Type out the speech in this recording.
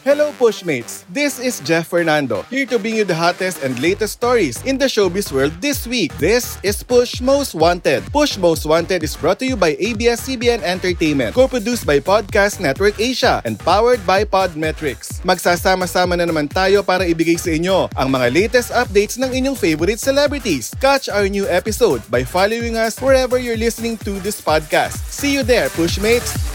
Hello Pushmates! This is Jeff Fernando, here to bring you the hottest and latest stories in the showbiz world this week. This is Push Most Wanted. Push Most Wanted is brought to you by ABS-CBN Entertainment, co-produced by Podcast Network Asia, and powered by Podmetrics. Magsasama-sama na naman tayo para ibigay sa inyo ang mga latest updates ng inyong favorite celebrities. Catch our new episode by following us wherever you're listening to this podcast. See you there, Pushmates!